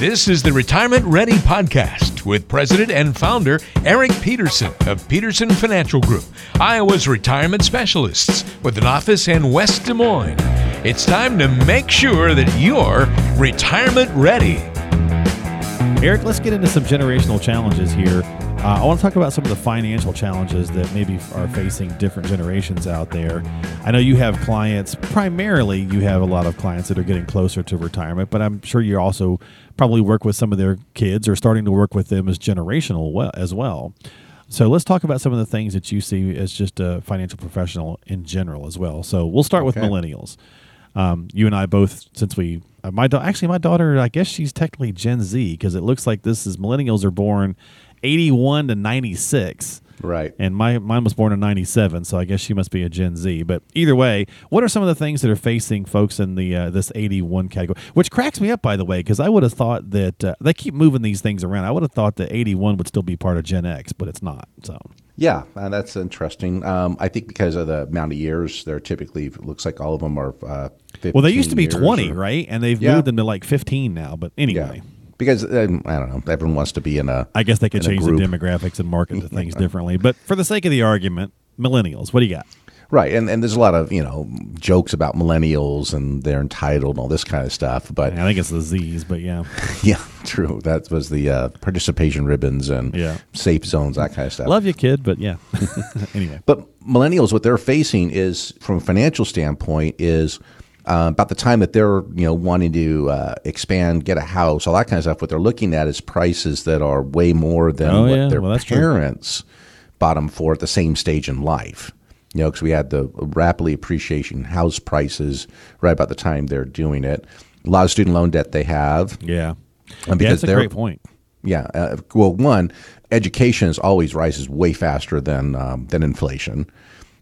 This is the Retirement Ready Podcast with President and Founder Eric Peterson of Peterson Financial Group, Iowa's retirement specialists with an office in West Des Moines. It's time to make sure that you're retirement ready. Eric, let's get into some generational challenges here. Uh, I want to talk about some of the financial challenges that maybe are facing different generations out there. I know you have clients, primarily, you have a lot of clients that are getting closer to retirement, but I'm sure you also probably work with some of their kids or starting to work with them as generational well, as well. So let's talk about some of the things that you see as just a financial professional in general as well. So we'll start Okay. with millennials. Um, you and I both, since we, uh, my da- actually my daughter, I guess she's technically Gen Z because it looks like this is millennials are born eighty one to ninety six. Right. And my mine was born in '97, so I guess she must be a Gen Z. But either way, what are some of the things that are facing folks in the uh, this '81 category? Which cracks me up, by the way, because I would have thought that uh, they keep moving these things around. I would have thought that '81 would still be part of Gen X, but it's not. So Yeah, uh, that's interesting. Um, I think because of the amount of years, they're typically looks like all of them are. Uh, 15 well, they used to be 20, or- right? And they've Yeah. moved them to like 15 now. But Yeah, anyway. Because um, I don't know. Everyone wants to be in a. I guess they could in a change the group. demographics and market the things differently. But for the sake of the argument, millennials, what do you got? Right, and, and there's a lot of you know jokes about millennials and they're entitled and all this kind of stuff. But I think it's the Z's, but yeah. yeah, true. That was the uh, participation ribbons and Yeah. safe zones, that kind of stuff. Love you, kid, but yeah. anyway. But millennials, what they're facing is, from a financial standpoint, is uh, about the time that they're you know wanting to uh, expand, get a house, all that kind of stuff. What they're looking at is prices that are way more than Oh, what yeah. their Well, that's true. parents bought them for at the same stage in life. You know, because we had the rapidly appreciation house prices right about the time they're doing it. A lot of student loan debt they have. Yeah. And yeah, because that's a they're- great point. Yeah. Uh, well, one, education is always rises way faster than um, than inflation.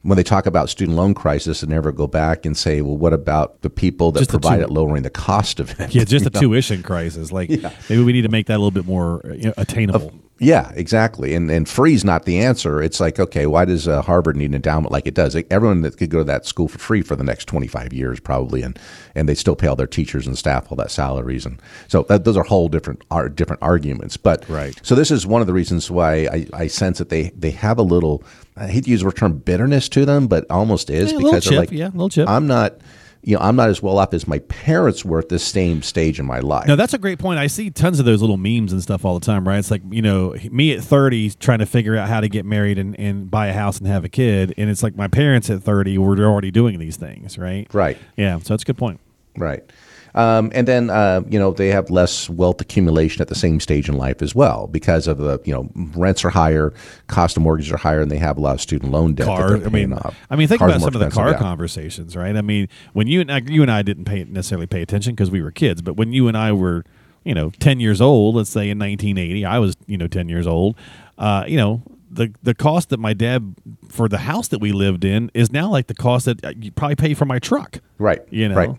When they talk about student loan crisis, and never go back and say, "Well, what about the people that Just provide it lowering the cost of it?" Yeah, just a You know? tuition crisis. Like maybe we need to make that a little bit more uh, attainable. Yeah, exactly. And and free is not the answer. It's like, okay, why does uh, Harvard need an endowment like it does? Like, everyone that could go to that school for free for the next twenty five years probably, and and they still pay all their teachers and staff all that salaries, and so that, those are whole different are different arguments. But Right. So this is one of the reasons why I, I sense that they they have a little. I hate to use the term bitterness to them, but almost is Yeah, because they're chip, like, yeah, little chip. I'm not. You know, I'm not as well off as my parents were at this same stage in my life. No, that's a great point. I see tons of those little memes and stuff all the time, right? It's like, you know, me at 30 trying to figure out how to get married and, and buy a house and have a kid. And it's like my parents at 30 were already doing these things, right? Right. Yeah. So that's a good point. Right. Um, and then uh, you know they have less wealth accumulation at the same stage in life as well because of the you know rents are higher, cost of mortgages are higher, and they have a lot of student loan debt. car. I mean, off. I mean, think Cars about some of the car yeah. conversations, right? I mean, when you and I, you and I didn't pay necessarily pay attention because we were kids, but when you and I were, you know, ten years old, let's say in 1980, I was, you know, ten years old. Uh, you know, the the cost that my dad for the house that we lived in is now like the cost that uh, you probably pay for my truck. Right. You know, Right.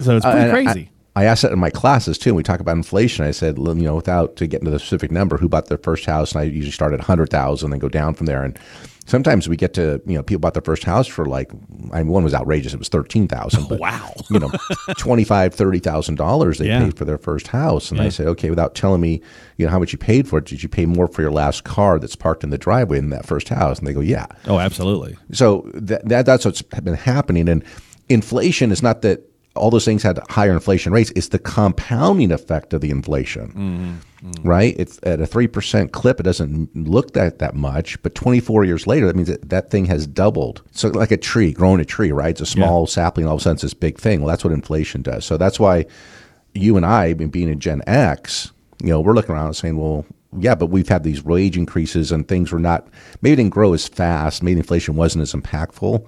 So it's Uh, pretty I- crazy. I, asked that in my classes too. And we talk about inflation. I said, you know, without to get into the specific number, who bought their first house? And I usually start at hundred thousand, and go down from there. And sometimes we get to, you know, people bought their first house for like, I mean, one was outrageous. It was thirteen thousand. Wow. you know, twenty five, thirty thousand dollars they Yeah. paid for their first house. And Yeah. I said, okay, without telling me, you know, how much you paid for it, did you pay more for your last car that's parked in the driveway than that first house? And they go, yeah. oh, absolutely. So that, that that's what's been happening. And inflation is not that all those things had higher inflation rates; it's the compounding effect of the inflation, mm-hmm. right? It's at a three percent clip. It doesn't look that that much, but twenty four years later, that means that that thing has doubled. So like a tree, growing a tree, right? It's a small sapling, all of a sudden it's this big thing. Well, that's what inflation does. So that's why you and I, being a Gen X, you know, we're looking around and saying, well. Yeah, but we've had these wage increases and things were not maybe didn't grow as fast. Maybe inflation wasn't as impactful.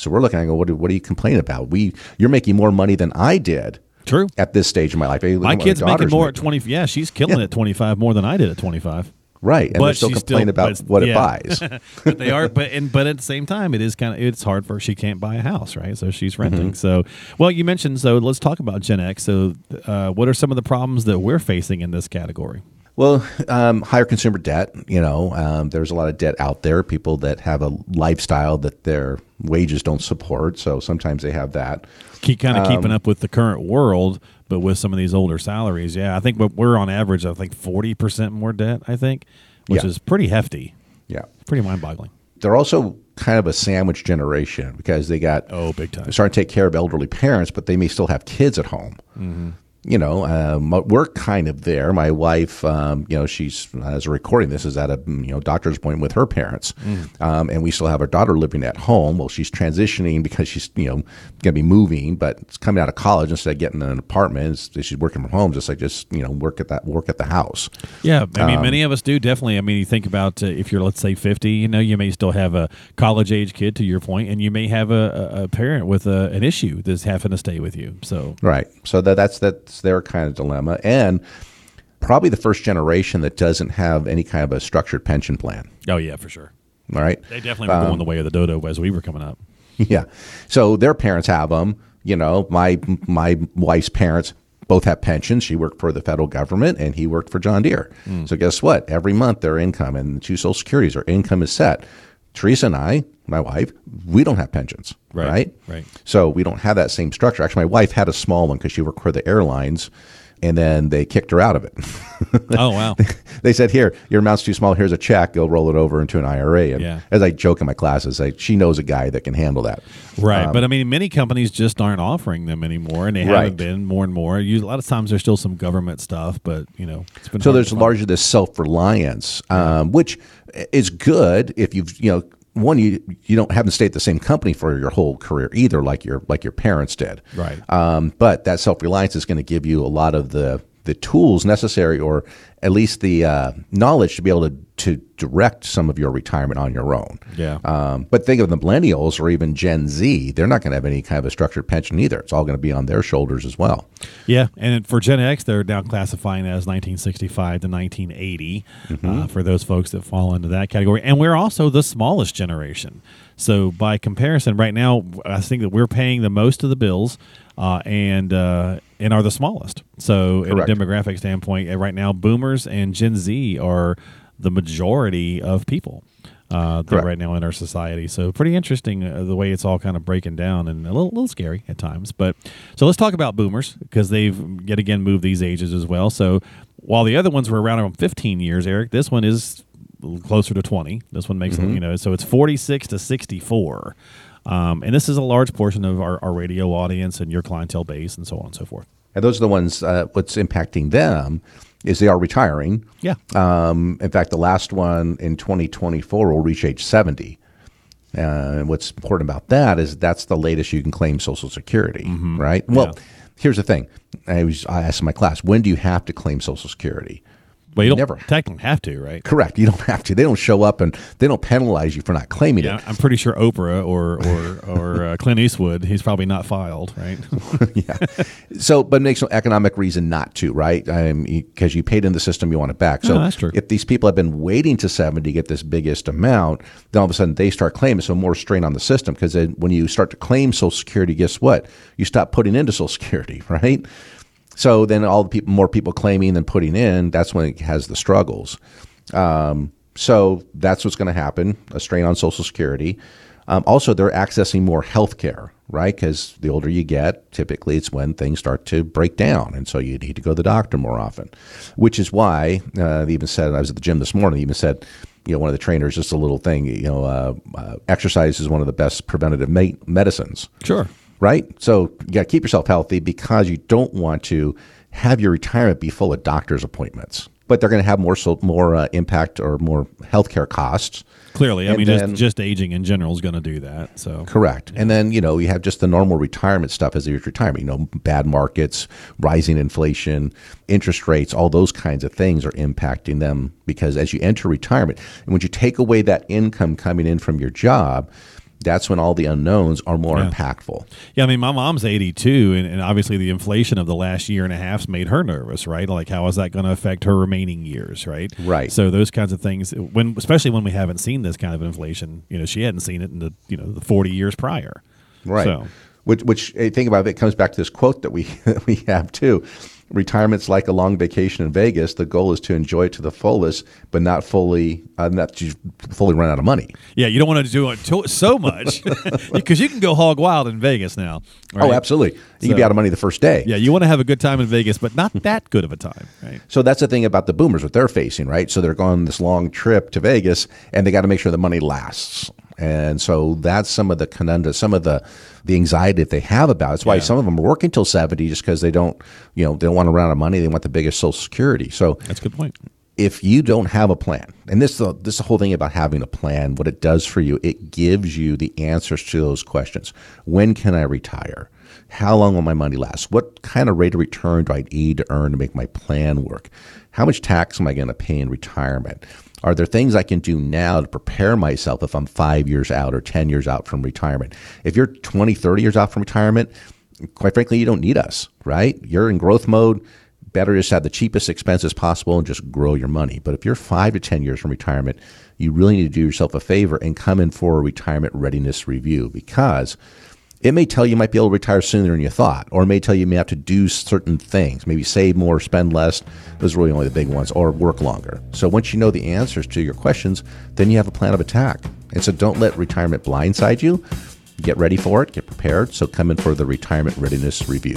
So we're looking at go, what, do- what are you complaining about? We you're making more money than I did True. At this stage in my life, My kid's making more at twenty. Yeah, she's killing Yeah. at twenty five more than I did at twenty five. right, and but they're still complaining still- about what it buys. but they are but and but at the same time it is kind of it's hard for her. she can't buy a house right so she's Mm-hmm. renting so well you mentioned so let's talk about gen x so uh, what are some of the problems that we're facing in this category Well, um, higher consumer debt. You know, um, there's a lot of debt out there. People that have a lifestyle that their wages don't support, so sometimes they have that. keep kind of Um, keeping up with the current world but with some of these older salaries yeah i think what we're on average i think 40% more debt i think which Yeah. is pretty hefty Yeah, pretty mind-boggling they're also kind of a sandwich generation because they got oh big time they're starting to take care of elderly parents, but they may still have kids at home. You know, um, we're kind of there. My wife, um, you know, she's as a recording this is at a you know doctor's appointment with her parents, um, and we still have our daughter living at home. Well, she's transitioning because she's you know going to be moving, but it's coming out of college instead of getting an apartment. She's working from home, just like just you know work at that work at the house. Yeah, I Um, mean, many of us do definitely. I mean, you think about uh, if you're, let's say, 50, you know, you may still have a college age kid, to your point, and you may have a, a, parent with a, an issue that's having to stay with you. So, Right. So that, that's that's their kind of dilemma, and probably the first generation that doesn't have any kind of a structured pension plan. oh yeah, for sure. All right. They definitely were going um, the way of the dodo as we were coming up. Yeah. So their parents have them. You know, my my wife's parents both have pensions. She worked for the federal government, and he worked for John Deere. Hmm. So guess what? Every month their income and the two Social Securities, their income is set. Teresa and I, my wife, we don't have pensions. Right, Right. right. So we don't have that same structure. Actually, my wife had a small one because she worked for the airlines, and then they kicked her out of it. Oh wow, they said, "Here, your amount's too small. Here's a check. Go roll it over into an IRA." And Yeah. as I joke in my classes, I, she knows a guy that can handle that. right. but I mean, many companies just aren't offering them anymore, and they Right. haven't been more and more. You, a lot of times, there's still some government stuff, but you know, it's been So there's largely this self reliance, um, which is good if you've you know one you you don't haven't stayed at the same company for your whole career either, like your like your parents did. Right. Um, but that self reliance is going to give you a lot of the the tools necessary, or at least the uh, knowledge to be able to to direct some of your retirement on your own. Yeah. Um, but think of the millennials or even Gen Z; they're not going to have any kind of a structured pension either. It's all going to be on their shoulders as well. Yeah, and for Gen X, they're now classifying as 1965 to 1980 uh, for those folks that fall into that category. And we're also the smallest generation. So by comparison, right now, I think that we're paying the most of the bills uh, and uh, and are the smallest. So in a demographic standpoint, uh, right now, Boomers and Gen Z are the majority of people. Uh, that right now in our society, so pretty interesting uh, the way it's all kind of breaking down, and a little, little scary at times. But so let's talk about boomers because they've yet again moved these ages as well. So while the other ones were around around 15 years, Eric, this one is closer to 20. This one makes Mm-hmm. you know, so it's 46 to 64, um, and this is a large portion of our, our radio audience and your clientele base, and so on and so forth. And those are the ones. Uh, what's impacting them is they are retiring. Yeah. Um, in fact, the last one in 2024 will reach age 70. Uh, and what's important about that is that's the latest you can claim Social Security, right? Well, Mm-hmm. Yeah. here's the thing. I was I asked my class, when do you have to claim Social Security? But you don't Never. technically have to, right? Correct. You don't have to. They don't show up and they don't penalize you for not claiming Yeah, it. I'm pretty sure Oprah or or or uh, Clint Eastwood, he's probably not filed, right? Yeah. So, but it makes no economic reason not to, right? Because you paid in the system, you want it back. So, true. if these people have been waiting to 70 to get this biggest amount, then all of a sudden they start claiming. So, more strain on the system because then when you start to claim Social Security, guess what? You stop putting into Social Security, right? So then all the people, more people claiming than putting in, that's when it has the struggles. Um, so that's what's going to happen a strain on Social Security. Um, also, they're accessing more health care, right? Because the older you get, typically it's when things start to break down. And so you need to go to the doctor more often, which is why uh, they even said, I was at the gym this morning, they even said, you know, one of the trainers, just a little thing, you know, uh, uh, exercise is one of the best preventative ma- medicines Sure. Right? So you got to keep yourself healthy because you don't want to have your retirement be full of doctor's appointments. But they're going to have more so, more uh, impact or more healthcare costs. Clearly, I And mean, then- just, just aging in general is going to do that. So Correct. And then, you know, you have just the normal retirement stuff as your retirement, you know, bad markets, rising inflation, interest rates, all those kinds of things are impacting them because as you enter retirement, and when you take away that income coming in from your job, that's when all the unknowns are more Yeah. impactful. Yeah, I mean, my mom's 82, and, and obviously the inflation of the last year and a half's made her nervous, right? Like, how is that going to affect her remaining years, right? Right. So those kinds of things, when especially when we haven't seen this kind of inflation, you know, she hadn't seen it in the you know the 40 years prior. Right. So, Which, which eh, think about it, it comes back to this quote that we that we have too. Retirement's like a long vacation in Vegas. The goal is to enjoy it to the fullest, but not fully, uh, not to fully run out of money. yeah, you don't want to do it so much because you can go hog wild in Vegas now. Oh, absolutely. You So- can be out of money the first day. Yeah, you want to have a good time in Vegas, but not that good of a time, right? So that's the thing about the boomers, what they're facing, right? So they're going on this long trip to Vegas, and they got to make sure the money lasts. And so that's some of the conundrum, some of the the anxiety that they have about. it. It's why Yeah. some of them are working till seventy, just because they don't, you know, they don't want to run out of money. They want the biggest Social Security. So That's a good point. if you don't have a plan, and this uh, this is the whole thing about having a plan, what it does for you, it gives you the answers to those questions. When can I retire? How long will my money last? What kind of rate of return do I need to earn to make my plan work? How much tax am I going to pay in retirement? Are there things I can do now to prepare myself if I'm five years out or 10 years out from retirement? If you're 20, 30 years out from retirement, quite frankly, you don't need us, right? You're in growth mode better just have the cheapest expenses possible and just grow your money. But if you're five to 10 years from retirement, you really need to do yourself a favor and come in for a retirement readiness review because it may tell you might be able to retire sooner than you thought, or it may tell you you may have to do certain things, maybe save more, spend less. Those are really only the big ones, or work longer. So once you know the answers to your questions, then you have a plan of attack. And so don't let retirement blindside you. Get ready for it, get prepared. So come in for the retirement readiness review.